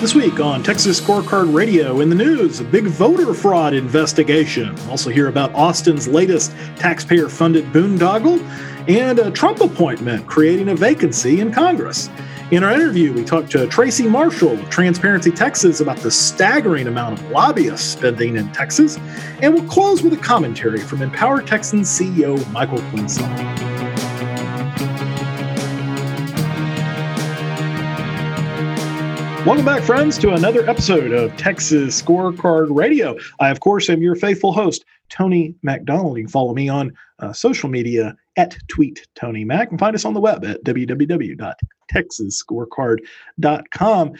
This week on Texas Scorecard Radio, in the news, a big voter fraud investigation. Also, hear about Austin's latest taxpayer funded boondoggle and a Trump appointment creating a vacancy in Congress. In our interview, we talked to Tracy Marshall of Transparency Texas about the staggering amount of lobbyist spending in Texas. And we'll close with a commentary from Empower Texans CEO Michael Quincy. Welcome back, friends, to another episode of Texas Scorecard Radio. I, of course, am your faithful host, Tony McDonald. You can follow me on uh, social media at Tweet Tony Mac and find us on the web at www.texasscorecard.com.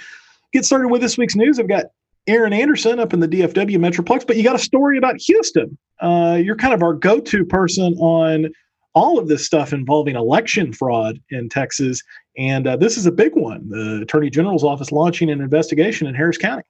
Get started with this week's news. I've got Erin Anderson up in the DFW Metroplex, but you got a story about Houston. Uh, you're kind of our go to person on all of this stuff involving election fraud in Texas. And uh, this is a big one. The Attorney General's office launching an investigation in Harris County.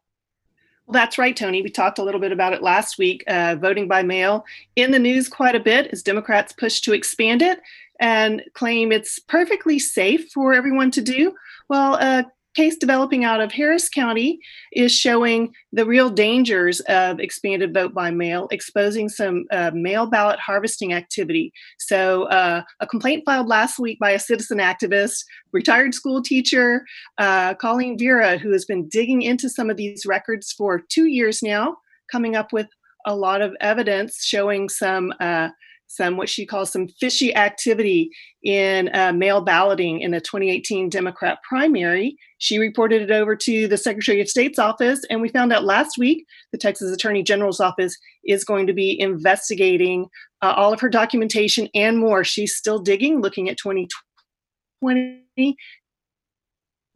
Well, that's right, Tony. We talked a little bit about it last week. Uh, voting by mail in the news quite a bit as Democrats push to expand it and claim it's perfectly safe for everyone to do. Well, uh, case developing out of Harris County is showing the real dangers of expanded vote by mail, exposing some uh, mail ballot harvesting activity. So, uh, a complaint filed last week by a citizen activist, retired school teacher, uh, Colleen Vera, who has been digging into some of these records for two years now, coming up with a lot of evidence showing some uh, some what she calls some fishy activity in uh, mail balloting in the 2018 Democrat primary. She reported it over to the Secretary of State's office, and we found out last week the Texas Attorney General's office is going to be investigating uh, all of her documentation and more. She's still digging, looking at 2020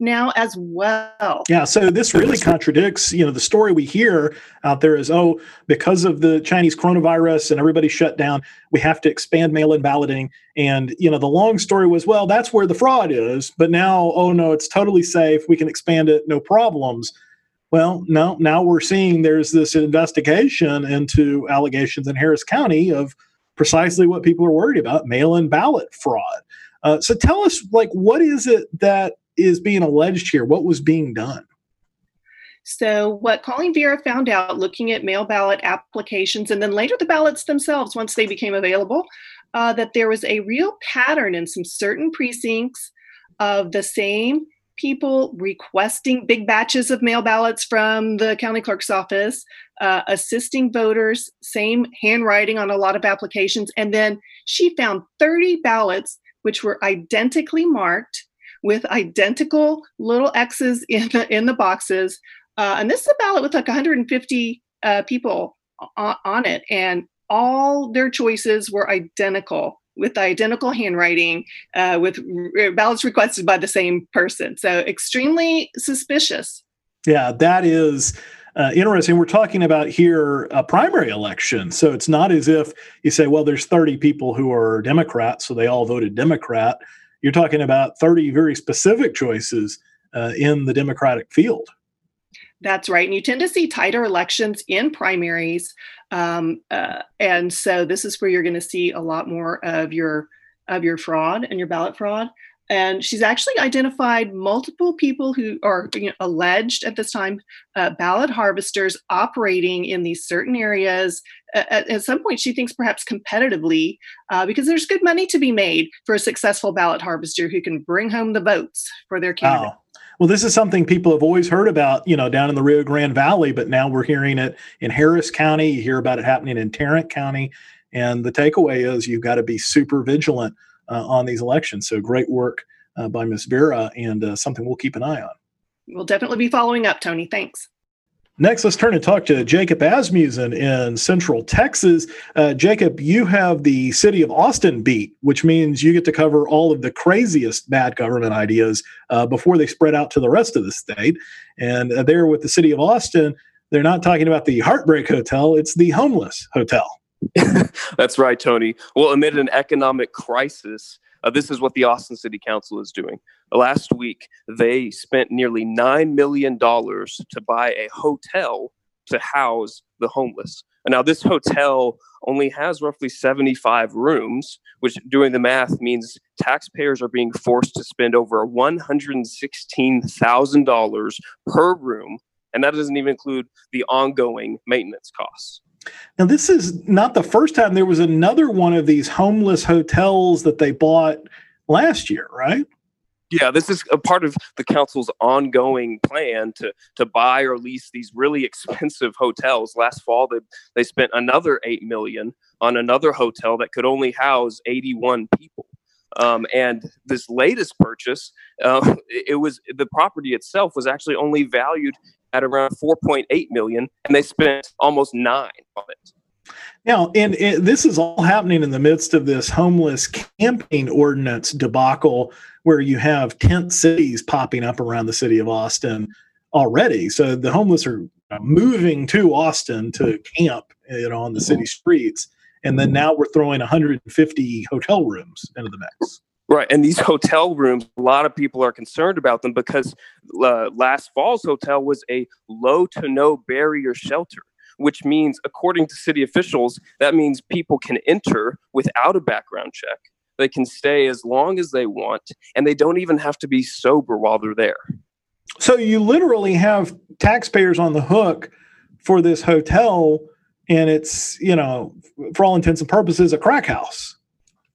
now as well. Yeah, so this really contradicts, you know, the story we hear out there is, oh, because of the Chinese coronavirus and everybody shut down, we have to expand mail-in balloting. And you know, the long story was, well, that's where the fraud is. But now, oh no, it's totally safe. We can expand it, no problems. Well, no, now we're seeing there's this investigation into allegations in Harris County of precisely what people are worried about: mail-in ballot fraud. Uh, so tell us, like, what is it that is being alleged here? What was being done? So, what Colleen Vera found out looking at mail ballot applications and then later the ballots themselves, once they became available, uh, that there was a real pattern in some certain precincts of the same people requesting big batches of mail ballots from the county clerk's office, uh, assisting voters, same handwriting on a lot of applications. And then she found 30 ballots which were identically marked with identical little X's in the in the boxes. Uh, and this is a ballot with like 150 uh, people on, on it, and all their choices were identical with identical handwriting, uh, with r- ballots requested by the same person. So extremely suspicious. Yeah, that is. Uh, interesting. We're talking about here a primary election. So it's not as if you say, well, there's 30 people who are Democrats, so they all voted Democrat you're talking about 30 very specific choices uh, in the Democratic field. That's right. And you tend to see tighter elections in primaries. Um, uh, and so this is where you're going to see a lot more of your of your fraud and your ballot fraud. And she's actually identified multiple people who are you know, alleged at this time uh, ballot harvesters operating in these certain areas. At, at some point, she thinks perhaps competitively, uh, because there's good money to be made for a successful ballot harvester who can bring home the votes for their candidate. Well, this is something people have always heard about, you know, down in the Rio Grande Valley, but now we're hearing it in Harris County. You hear about it happening in Tarrant County. And the takeaway is you've got to be super vigilant on these elections. So great work uh, by Ms. Vera and uh, something we'll keep an eye on. We'll definitely be following up, Tony. Thanks. Next, let's turn and talk to Jacob Asmussen in Central Texas. Uh, Jacob, you have the city of Austin beat, which means you get to cover all of the craziest bad government ideas uh, before they spread out to the rest of the state. And uh, there with the city of Austin, they're not talking about the Heartbreak Hotel, it's the Homeless Hotel. That's right, Tony. Well, amid an economic crisis, uh, this is what the Austin City Council is doing. Last week, they spent nearly $9 million to buy a hotel to house the homeless. And now, this hotel only has roughly 75 rooms, which doing the math means taxpayers are being forced to spend over $116,000 per room. And that doesn't even include the ongoing maintenance costs. Now, this is not the first time there was another one of these homeless hotels that they bought last year, right? Yeah, this is a part of the council's ongoing plan to to buy or lease these really expensive hotels. Last fall, they they spent another eight million on another hotel that could only house eighty one people. Um, and this latest purchase, uh, it was the property itself was actually only valued at around 4.8 million, and they spent almost nine on it. Now, and, and, this is all happening in the midst of this homeless camping ordinance debacle, where you have tent cities popping up around the city of Austin already. So the homeless are moving to Austin to camp, you know, on the city streets, and then now we're throwing 150 hotel rooms into the mix. Right. And these hotel rooms, a lot of people are concerned about them because uh, last fall's hotel was a low to no barrier shelter, which means, according to city officials, that means people can enter without a background check. They can stay as long as they want, and they don't even have to be sober while they're there. So you literally have taxpayers on the hook for this hotel, and it's, you know, for all intents and purposes, a crack house.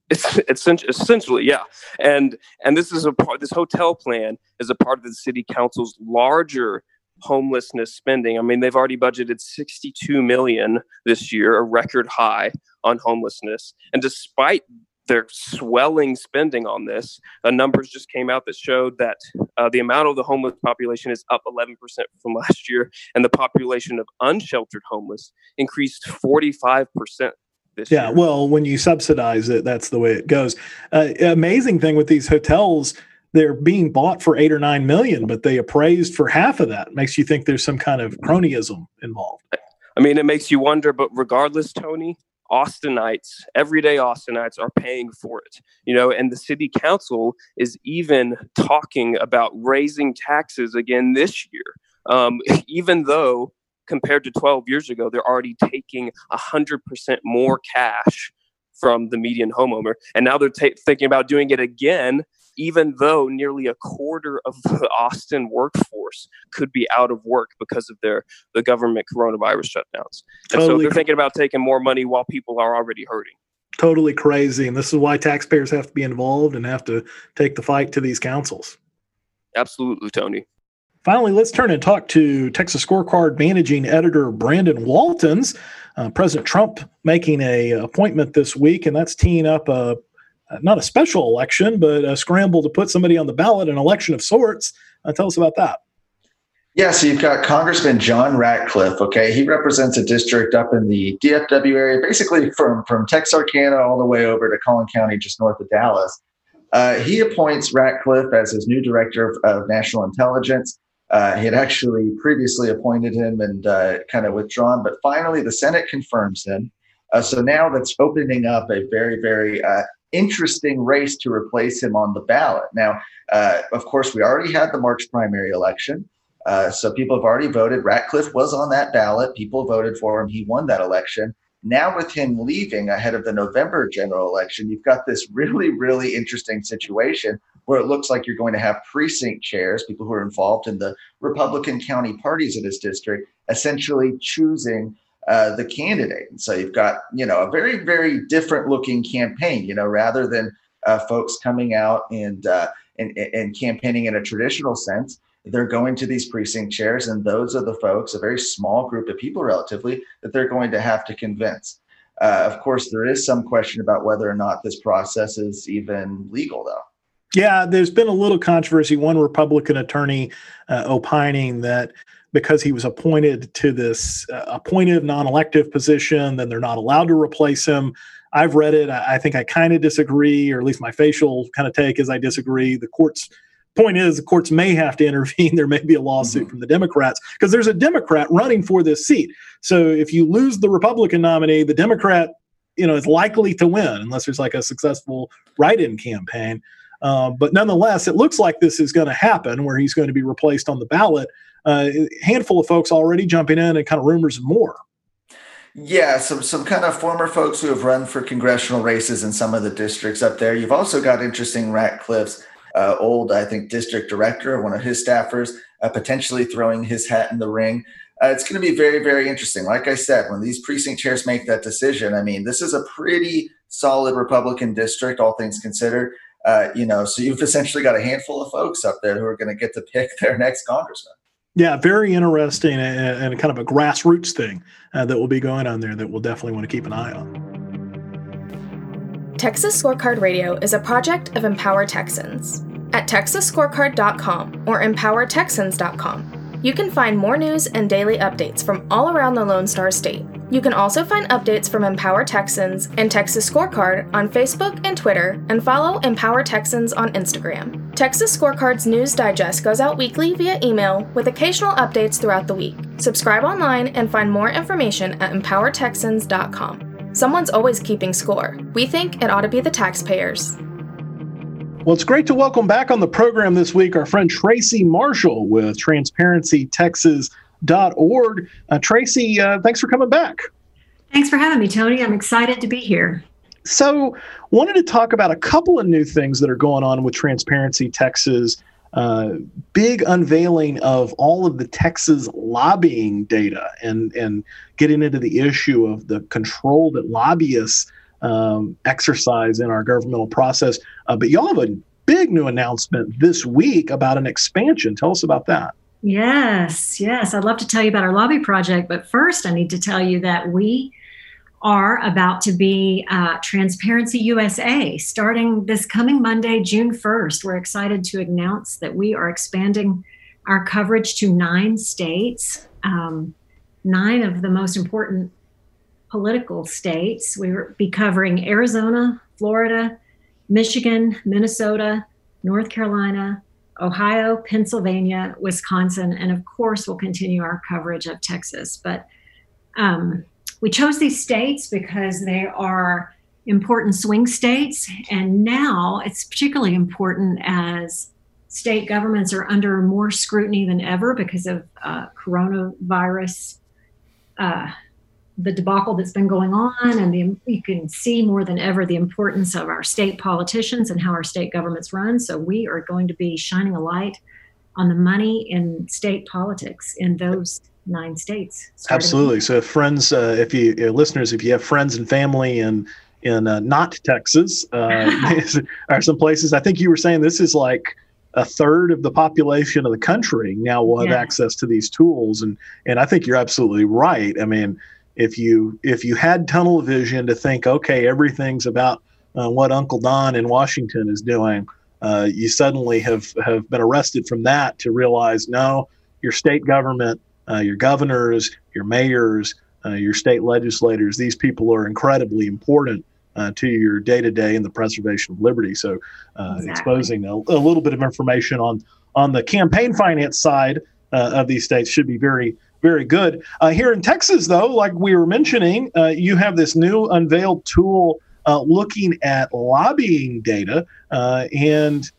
It's, essentially yeah, and and this is a part. This hotel plan is a part of the city council's larger homelessness spending. I mean, they've already budgeted 62 million this year, a record high on homelessness. And despite their swelling spending on this, uh, numbers just came out that showed that uh, the amount of the homeless population is up 11% from last year, and the population of unsheltered homeless increased 45% this year. yeah, year. well, when you subsidize it, that's the way it goes. Uh, amazing thing with these hotels, they're being bought for eight or nine million, but they appraised for half of that. Makes you think there's some kind of cronyism involved. I mean, it makes you wonder, but regardless, Tony, Austinites, everyday Austinites are paying for it, you know, and the city council is even talking about raising taxes again this year. Um, even though compared to 12 years ago, they're already taking 100% more cash from the median homeowner. And now they're thinking about doing it again, even though nearly a quarter of the Austin workforce could be out of work because of their the government coronavirus shutdowns. And totally. so they're thinking about taking more money while people are already hurting. Totally crazy. And this is why taxpayers have to be involved and have to take the fight to these councils. Absolutely, Tony. Finally, let's turn and talk to Texas Scorecard managing editor Brandon Waltens. Uh, President Trump making a appointment this week, and that's teeing up a not a special election, but a scramble to put somebody on the ballot, an election of sorts. Uh, tell us about that. Yeah, so you've got Congressman John Ratcliffe. Okay, he represents a district up in the DFW area, basically from from Texarkana all the way over to Collin County, just north of Dallas. Uh, he appoints Ratcliffe as his new director of, of national intelligence. Uh, he had actually previously appointed him and uh, kind of withdrawn, but finally the Senate confirms him. Uh, so now that's opening up a very, very uh, interesting race to replace him on the ballot. Now, uh, of course, we already had the March primary election. Uh, so people have already voted. Ratcliffe was on that ballot. People voted for him. He won that election. Now, with him leaving ahead of the November general election, you've got this really, really interesting situation where it looks like you're going to have precinct chairs, people who are involved in the Republican county parties of his district, essentially choosing uh, the candidate. And so you've got, you know, a very, very different looking campaign, you know, rather than uh, folks coming out and, uh, and, and campaigning in a traditional sense. They're going to these precinct chairs, and those are the folks, a very small group of people relatively, that they're going to have to convince. Uh, of course, there is some question about whether or not this process is even legal, though. Yeah, there's been a little controversy. One Republican attorney uh, opining that because he was appointed to this uh, appointed non-elective position, then they're not allowed to replace him. I've read it. I, I think I kind of disagree, or at least my facial kind of take is I disagree. The courts point is the courts may have to intervene. There may be a lawsuit mm-hmm. from the Democrats because there's a Democrat running for this seat. So if you lose the Republican nominee, the Democrat, you know, is likely to win unless there's like a successful write-in campaign. Um, but nonetheless, it looks like this is going to happen where he's going to be replaced on the ballot. Uh, a handful of folks already jumping in and kind of rumors more. Yeah, some some kind of former folks who have run for congressional races in some of the districts up there. You've also got interesting Ratcliffe's uh, old, I think, district director, one of his staffers, uh, potentially throwing his hat in the ring. Uh, it's going to be very, very interesting. Like I said, when these precinct chairs make that decision, I mean, this is a pretty solid Republican district, all things considered. Uh, you know, so you've essentially got a handful of folks up there who are going to get to pick their next congressman. Yeah, very interesting and, and kind of a grassroots thing uh, that will be going on there that we'll definitely want to keep an eye on. Texas Scorecard Radio is a project of Empower Texans. At texasscorecard.com or empowertexans.com, you can find more news and daily updates from all around the Lone Star State. You can also find updates from Empower Texans and Texas Scorecard on Facebook and Twitter, and follow Empower Texans on Instagram. Texas Scorecard's news digest goes out weekly via email with occasional updates throughout the week. Subscribe online and find more information at empowertexans.com. Someone's always keeping score. We think it ought to be the taxpayers. Well, it's great to welcome back on the program this week our friend Tracy Marshall with TransparencyTexas.org. Uh, Tracy, uh, thanks for coming back. Thanks for having me, Tony. I'm excited to be here. So, wanted to talk about a couple of new things that are going on with Transparency Texas uh, big unveiling of all of the Texas lobbying data and and getting into the issue of the control that lobbyists um, exercise in our governmental process. Uh, but y'all have a big new announcement this week about an expansion. Tell us about that. Yes, yes. I'd love to tell you about our lobby project, but first I need to tell you that we are about to be uh, Transparency USA starting this coming Monday, June 1st. We're excited to announce that we are expanding our coverage to nine states, um, nine of the most important political states. We will be covering Arizona, Florida, Michigan, Minnesota, North Carolina, Ohio, Pennsylvania, Wisconsin, and of course, we'll continue our coverage of Texas. But um, we chose these states because they are important swing states. And now it's particularly important as state governments are under more scrutiny than ever because of uh, coronavirus, uh, the debacle that's been going on. And the, you can see more than ever the importance of our state politicians and how our state governments run. So we are going to be shining a light on the money in state politics in those nine states. Absolutely. So, if friends, uh, if you uh, listeners, if you have friends and family in in uh, not Texas, uh, are some places. I think you were saying this is like a third of the population of the country now will have yeah. access to these tools, and and I think you're absolutely right. I mean, if you if you had tunnel vision to think, okay, everything's about uh, what Uncle Don in Washington is doing. Uh, you suddenly have, have been arrested from that to realize no, your state government uh, your governors, your mayors, uh, your state legislators. These people are incredibly important uh, to your day to day in the preservation of liberty. So, uh, exactly. exposing a, a, little bit of information on on the campaign finance side uh, of these states should be very very good. Uh, here in Texas, though, like we were mentioning, you have this new unveiled tool looking at lobbying data, and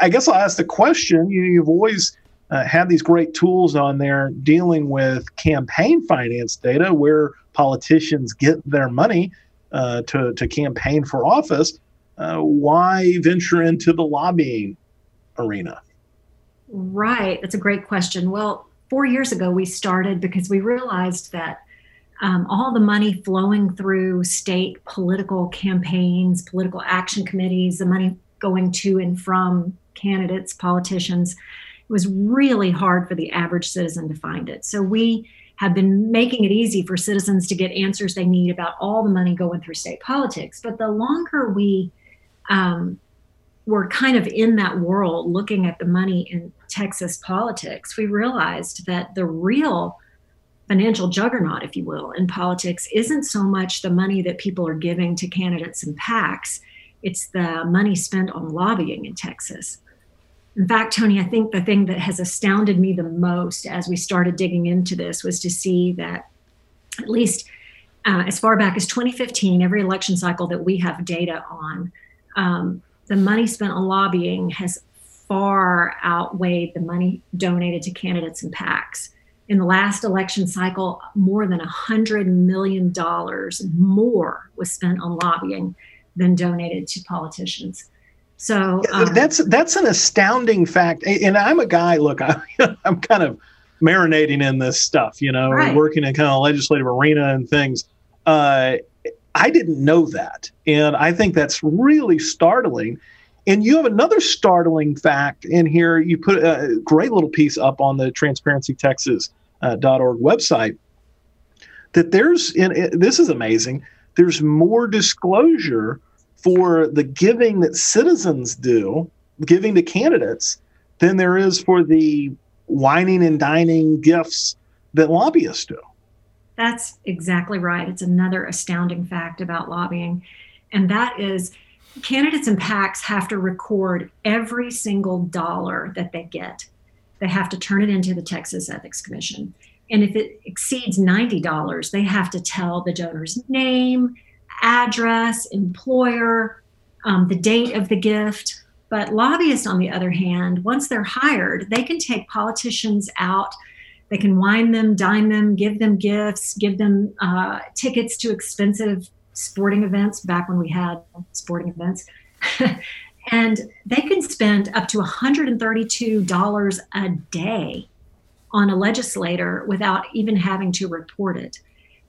I guess I'll ask the question: you, you've always uh, have these great tools on there dealing with campaign finance data where politicians get their money uh, to, to campaign for office. Uh, why venture into the lobbying arena? Right. That's a great question. Well, four years ago, we started because we realized that um, all the money flowing through state political campaigns, political action committees, the money going to and from candidates, politicians, it was really hard for the average citizen to find it. So we have been making it easy for citizens to get answers they need about all the money going through state politics. But the longer we um, were kind of in that world looking at the money in Texas politics, we realized that the real financial juggernaut, if you will, in politics isn't so much the money that people are giving to candidates and PACs, it's the money spent on lobbying in Texas. In fact, Tony, I think the thing that has astounded me the most as we started digging into this was to see that at least uh, as far back as 2015, every election cycle that we have data on, um, the money spent on lobbying has far outweighed the money donated to candidates and PACs. in the last election cycle, more than $100 million more was spent on lobbying than donated to politicians. So um, that's that's an astounding fact. And I'm a guy. Look, I, am kind of marinating in this stuff, you know, right. working in kind of legislative arena and things. Uh, I didn't know that, and I think that's really startling. And you have another startling fact in here. You put a great little piece up on the TransparencyTexas.org uh, website that there's, and this is amazing. There's more disclosure for the giving that citizens do, giving to candidates, than there is for the wining and dining gifts that lobbyists do. That's exactly right. It's another astounding fact about lobbying. And that is candidates and PACs have to record every single dollar that they get. They have to turn it into the Texas Ethics Commission. And if it exceeds $90, they have to tell the donor's name, address, employer, um, the date of the gift. But lobbyists, on the other hand, once they're hired, they can take politicians out. They can wine them, dine them, give them gifts, give them uh, tickets to expensive sporting events back when we had sporting events. and they can spend up to $132 a day on a legislator without even having to report it.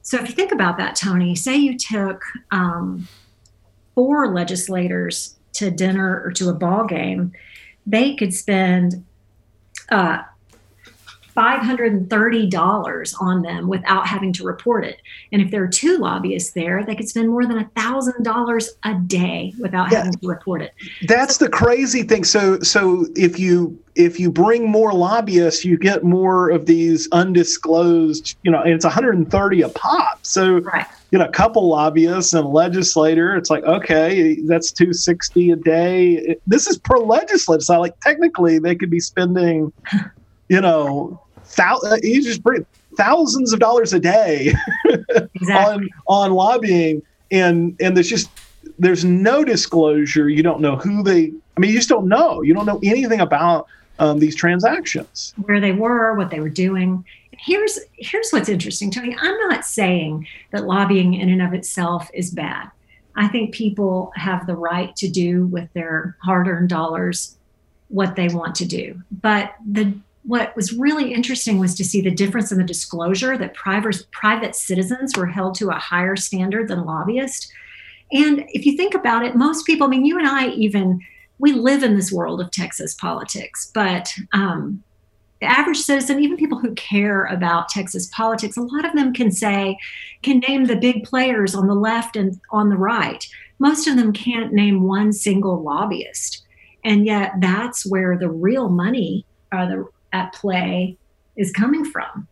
So if you think about that, Tony, say you took um, four legislators to dinner or to a ball game, they could spend uh, $530 on them without having to report it. And if there are two lobbyists there, they could spend more than $1,000 a day without yeah. having to report it. That's so, the crazy thing. So so if you if you bring more lobbyists, you get more of these undisclosed, you know, and it's 130 a pop. So right. you know, a couple lobbyists and a legislator, it's like, okay, that's 260 a day. This is per legislative. So like technically they could be spending you know, thou- uh, you just bring thousands of dollars a day exactly. on on lobbying, and and there's just there's no disclosure. You don't know who they. I mean, you just don't know. You don't know anything about um, these transactions, where they were, what they were doing. Here's here's what's interesting, Tony. I'm not saying that lobbying in and of itself is bad. I think people have the right to do with their hard-earned dollars what they want to do. But the what was really interesting was to see the difference in the disclosure that private, citizens were held to a higher standard than lobbyists. And if you think about it, most people, I mean, you and I even, we live in this world of Texas politics, but um, the average citizen, even people who care about Texas politics, a lot of them can say, can name the big players on the left and on the right. Most of them can't name one single lobbyist. And yet, that's where the real money, uh, the at play is coming from.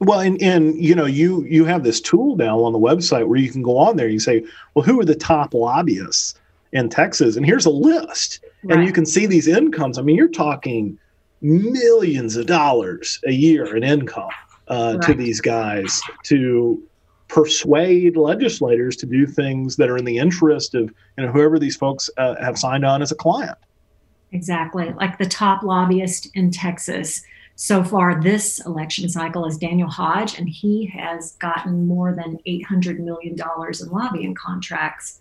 Well, and, and you know, you you have this tool now on the website where you can go on there and you say, well, who are the top lobbyists in Texas? And here's a list. Right. And you can see these incomes. I mean, you're talking millions of dollars a year in income uh, right. to these guys to persuade legislators to do things that are in the interest of you know whoever these folks uh, have signed on as a client. Exactly. Like the top lobbyist in Texas so far this election cycle is Daniel Hodge, and he has gotten more than $800 million in lobbying contracts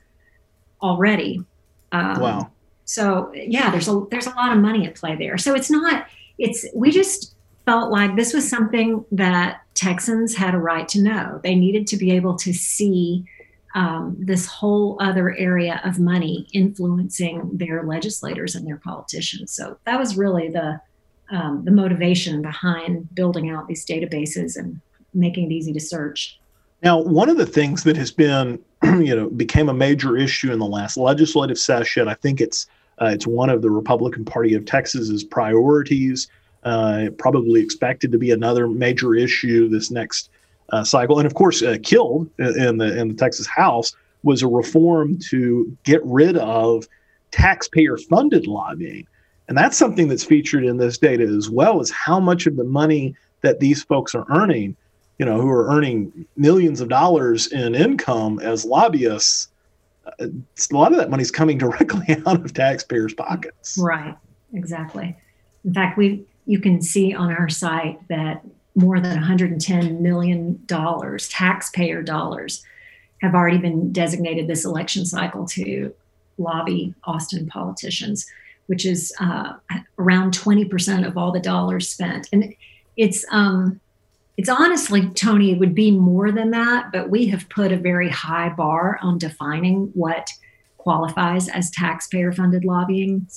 already. Um, wow. So yeah, there's a there's a lot of money at play there. So it's not it's we just felt like this was something that Texans had a right to know. They needed to be able to see um, this whole other area of money influencing their legislators and their politicians. So that was really the um, the motivation behind building out these databases and making it easy to search. Now, one of the things that has been, you know, became a major issue in the last legislative session. I think it's uh, it's one of the Republican Party of Texas's priorities. Uh, probably expected to be another major issue this next uh, cycle, and of course, uh, killed in the in the Texas House was a reform to get rid of taxpayer-funded lobbying, and that's something that's featured in this data as well as how much of the money that these folks are earning, you know, who are earning millions of dollars in income as lobbyists. Uh, a lot of that money is coming directly out of taxpayers' pockets. Right. Exactly. In fact, we you can see on our site that more than 110 million dollars, taxpayer dollars, have already been designated this election cycle to lobby Austin politicians, which is uh, around 20% of all the dollars spent. And it's um, it's honestly, Tony, it would be more than that, but we have put a very high bar on defining what qualifies as taxpayer funded lobbying.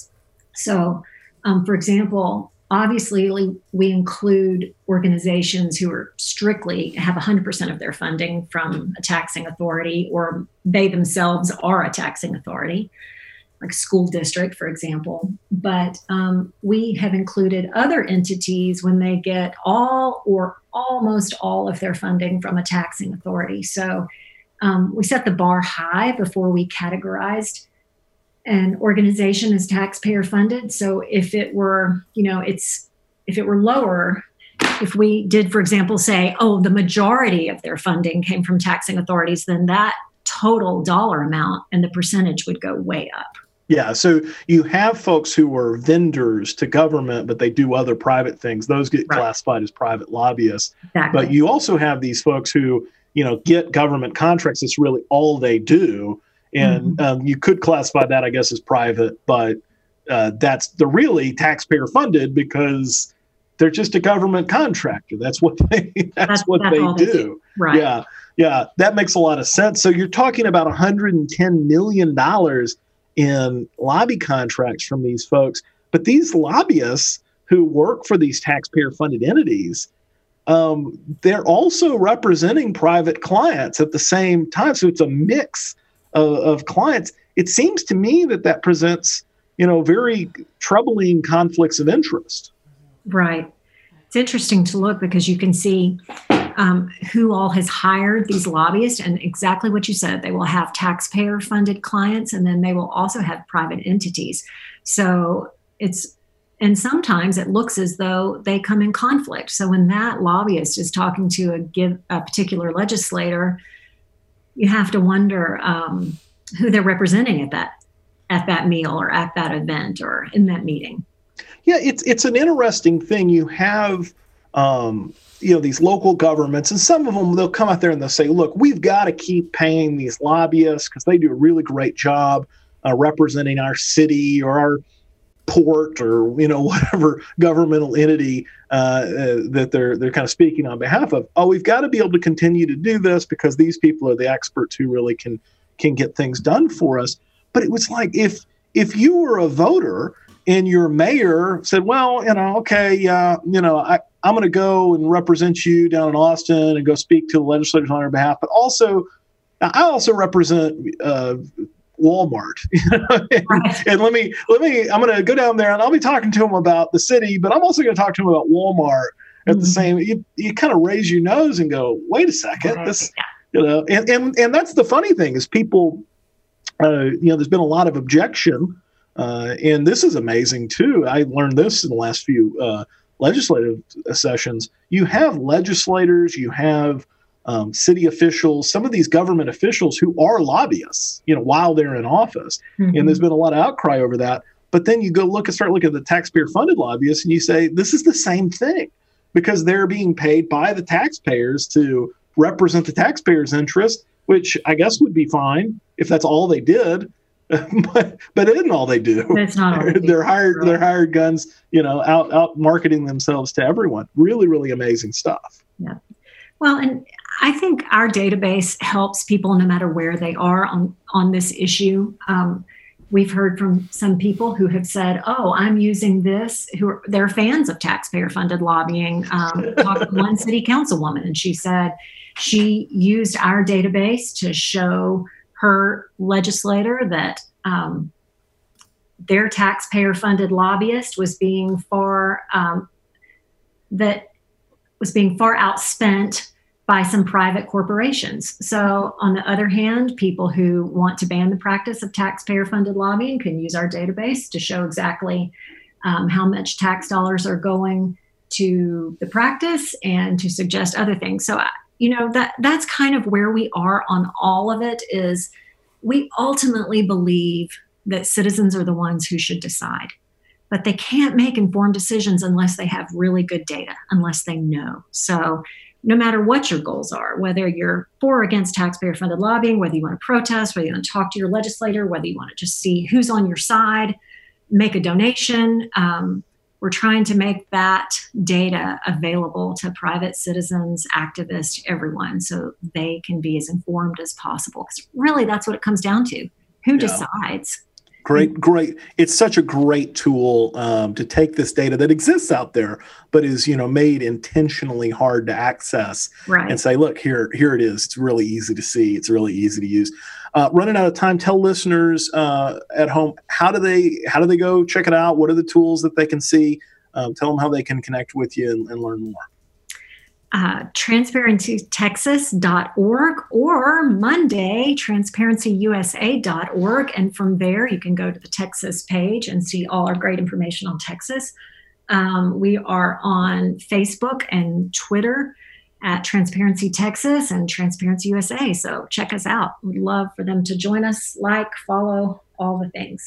So, um, for example, obviously we include organizations who are strictly have 100% of their funding from a taxing authority or they themselves are a taxing authority like school district for example. But um, we have included other entities when they get all or almost all of their funding from a taxing authority. So um, we set the bar high before we categorized an organization is taxpayer funded. So if it were, you know, it's if it were lower, if we did, for example, say, oh, the majority of their funding came from taxing authorities, then that total dollar amount and the percentage would go way up. Yeah, so you have folks who are vendors to government, but they do other private things. Those get right. classified as private lobbyists. Exactly. But you also have these folks who, you know, get government contracts. It's really all they do and mm-hmm. um, you could classify that, I guess, as private, but uh, that's the really taxpayer funded because they're just a government contractor. That's what they that's, that's what they, do. they, do. Right. Yeah. Yeah. That makes a lot of sense. So you're talking about 110 million dollars in lobby contracts from these folks, but these lobbyists who work for these taxpayer funded entities, um, they're also representing private clients at the same time. So it's a mix of, of clients, it seems to me that that presents, you know, very troubling conflicts of interest. Right. It's interesting to look because you can see um, who all has hired these lobbyists and exactly what you said. They will have taxpayer funded clients and then they will also have private entities. So it's, and sometimes it looks as though they come in conflict. So when that lobbyist is talking to a, give, a particular legislator, you have to wonder um, who they're representing at that at that meal or at that event or in that meeting. Yeah, it's it's an interesting thing. You have um, you know these local governments, and some of them they'll come out there and they'll say, "Look, we've got to keep paying these lobbyists because they do a really great job uh, representing our city or our port or you know whatever governmental entity uh, uh, that they're they're kind of speaking on behalf of. Oh, we've got to be able to continue to do this because these people are the experts who really can can get things done for us. But it was like if if you were a voter and your mayor said, "Well, you know, okay, uh, you know, I, I'm going to go and represent you down in Austin and go speak to the legislators on your behalf, but also." I also represent uh, Walmart. and, and, let me let me I'm going to go down there and I'll be talking to him about the city, but I'm also going to talk to him about Walmart at mm-hmm. the same. You you kind of raise your nose and go, wait a second, this you know, and and and that's the funny thing is people, uh, you know, there's been a lot of objection, uh, and this is amazing too. I learned this in the last few uh, legislative sessions. You have legislators, you have um, city officials, some of these government officials who are lobbyists, you know, while they're in office. Mm-hmm. And there's been a lot of outcry over that. But then you go look and start looking at the taxpayer funded lobbyists and you say, this is the same thing because they're being paid by the taxpayers to represent the taxpayers' interest, which I guess would be fine if that's all they did. but but it isn't all they do. It's not. They're, they're hired. They're hired guns. You know, out out marketing themselves to everyone. Really, really amazing stuff. Yeah. Well, and I think our database helps people no matter where they are on, on this issue. Um, we've heard from some people who have said, "Oh, I'm using this." Who are, they're fans of taxpayer-funded lobbying. Um, talked to one city councilwoman, and she said she used our database to show her legislator that um, their taxpayer-funded lobbyist was being far um, that was being far outspent by some private corporations. So, on the other hand, people who want to ban the practice of taxpayer funded lobbying can use our database to show exactly um, how much tax dollars are going to the practice and to suggest other things. So, you know, that that's kind of where we are on all of it is we ultimately believe that citizens are the ones who should decide. but they can't make informed decisions unless they have really good data, unless they know. So, no matter what your goals are, whether you're for or against taxpayer funded lobbying, whether you want to protest, whether you want to talk to your legislator, whether you want to just see who's on your side, make a donation. Um, we're trying to make that data available to private citizens, activists, everyone, so they can be as informed as possible. Because really, that's what it comes down to who yeah. decides Great, great. It's such a great tool um, to take this data that exists out there, but is you know made intentionally hard to access, right. and say, look here, here it is. It's really easy to see. It's really easy to use. Uh, running out of time. Tell listeners uh, at home how do they how do they go check it out? What are the tools that they can see? Um, tell them how they can connect with you and, and learn more uh, transparencytexas.org or Monday, transparencyusa.org. And from there, you can go to the Texas page and see all our great information on Texas. Um, we are on Facebook and Twitter at Transparency Texas and Transparency USA. So check us out. We'd love for them to join us, like, follow, all the things.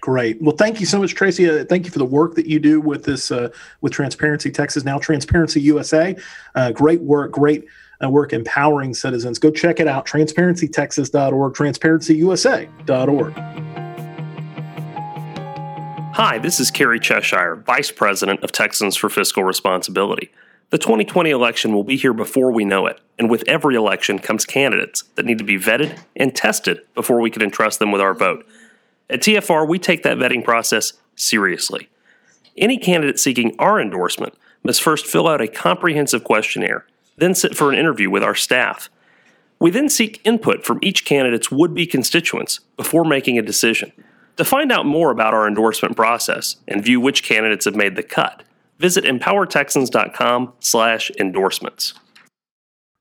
Great. Well, thank you so much, Tracy. Uh, thank you for the work that you do with this, uh, with Transparency Texas, now Transparency USA. Uh, great work, great uh, work empowering citizens. Go check it out, transparencytexas.org, transparencyusa.org. Hi, this is Cary Cheshire, Vice President of Texans for Fiscal Responsibility. The 2020 election will be here before we know it, and with every election comes candidates that need to be vetted and tested before we can entrust them with our vote. At TFR, we take that vetting process seriously. Any candidate seeking our endorsement must first fill out a comprehensive questionnaire, then sit for an interview with our staff. We then seek input from each candidate's would be constituents before making a decision. To find out more about our endorsement process and view which candidates have made the cut, visit empowertexans.com slash endorsements.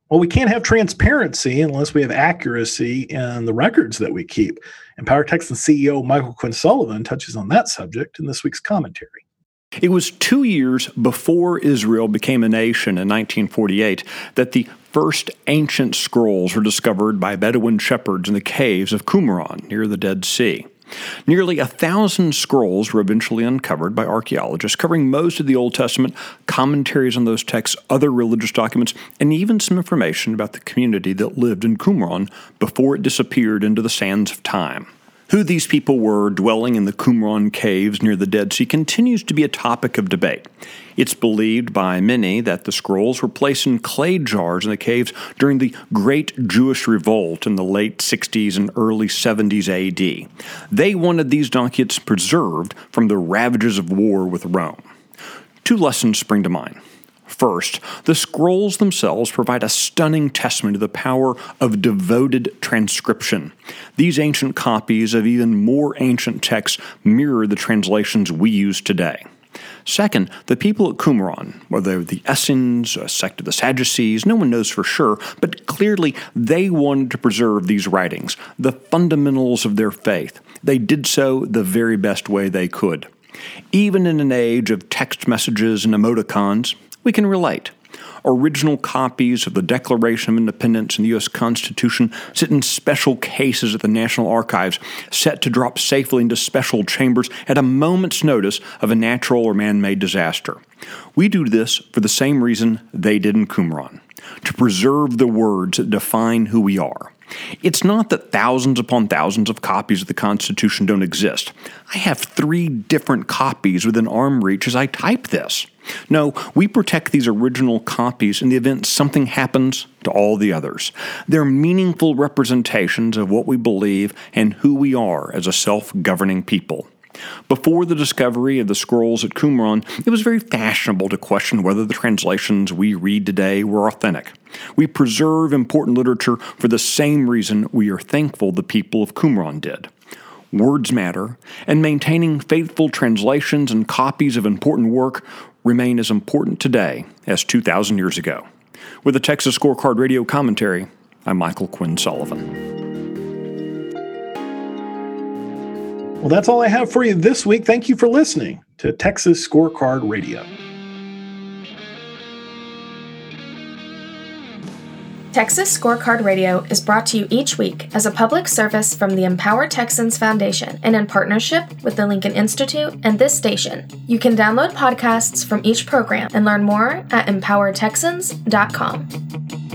Well, we can't have transparency unless we have accuracy in the records that we keep. Empower Texans CEO Michael Quinn Sullivan touches on that subject in this week's commentary. It was two years before Israel became a nation in 1948 that the first ancient scrolls were discovered by Bedouin shepherds in the caves of Qumran near the Dead Sea. Nearly a thousand scrolls were eventually uncovered by archaeologists, covering most of the Old Testament, commentaries on those texts, other religious documents, and even some information about the community that lived in Qumran before it disappeared into the sands of time. Who these people were dwelling in the Qumran caves near the Dead Sea continues to be a topic of debate. It's believed by many that the scrolls were placed in clay jars in the caves during the Great Jewish Revolt in the late 60s and early 70s AD. They wanted these documents preserved from the ravages of war with Rome. Two lessons spring to mind. First, the scrolls themselves provide a stunning testament to the power of devoted transcription. These ancient copies of even more ancient texts mirror the translations we use today. Second, the people at Qumran, whether the Essenes, a sect of the Sadducees, no one knows for sure, but clearly they wanted to preserve these writings, the fundamentals of their faith. They did so the very best way they could. Even in an age of text messages and emoticons, we can relate. Original copies of the Declaration of Independence and the U.S. Constitution sit in special cases at the National Archives, set to drop safely into special chambers at a moment's notice of a natural or man made disaster. We do this for the same reason they did in Qumran to preserve the words that define who we are. It's not that thousands upon thousands of copies of the Constitution don't exist. I have three different copies within arm reach as I type this. No, we protect these original copies in the event something happens to all the others. They're meaningful representations of what we believe and who we are as a self governing people. Before the discovery of the scrolls at Qumran, it was very fashionable to question whether the translations we read today were authentic. We preserve important literature for the same reason we are thankful the people of Qumran did. Words matter, and maintaining faithful translations and copies of important work remain as important today as 2,000 years ago. With the Texas Scorecard Radio commentary, I'm Michael Quinn Sullivan. Well, that's all I have for you this week. Thank you for listening to Texas Scorecard Radio. Texas Scorecard Radio is brought to you each week as a public service from the Empower Texans Foundation and in partnership with the Lincoln Institute and this station. You can download podcasts from each program and learn more at empowertexans.com.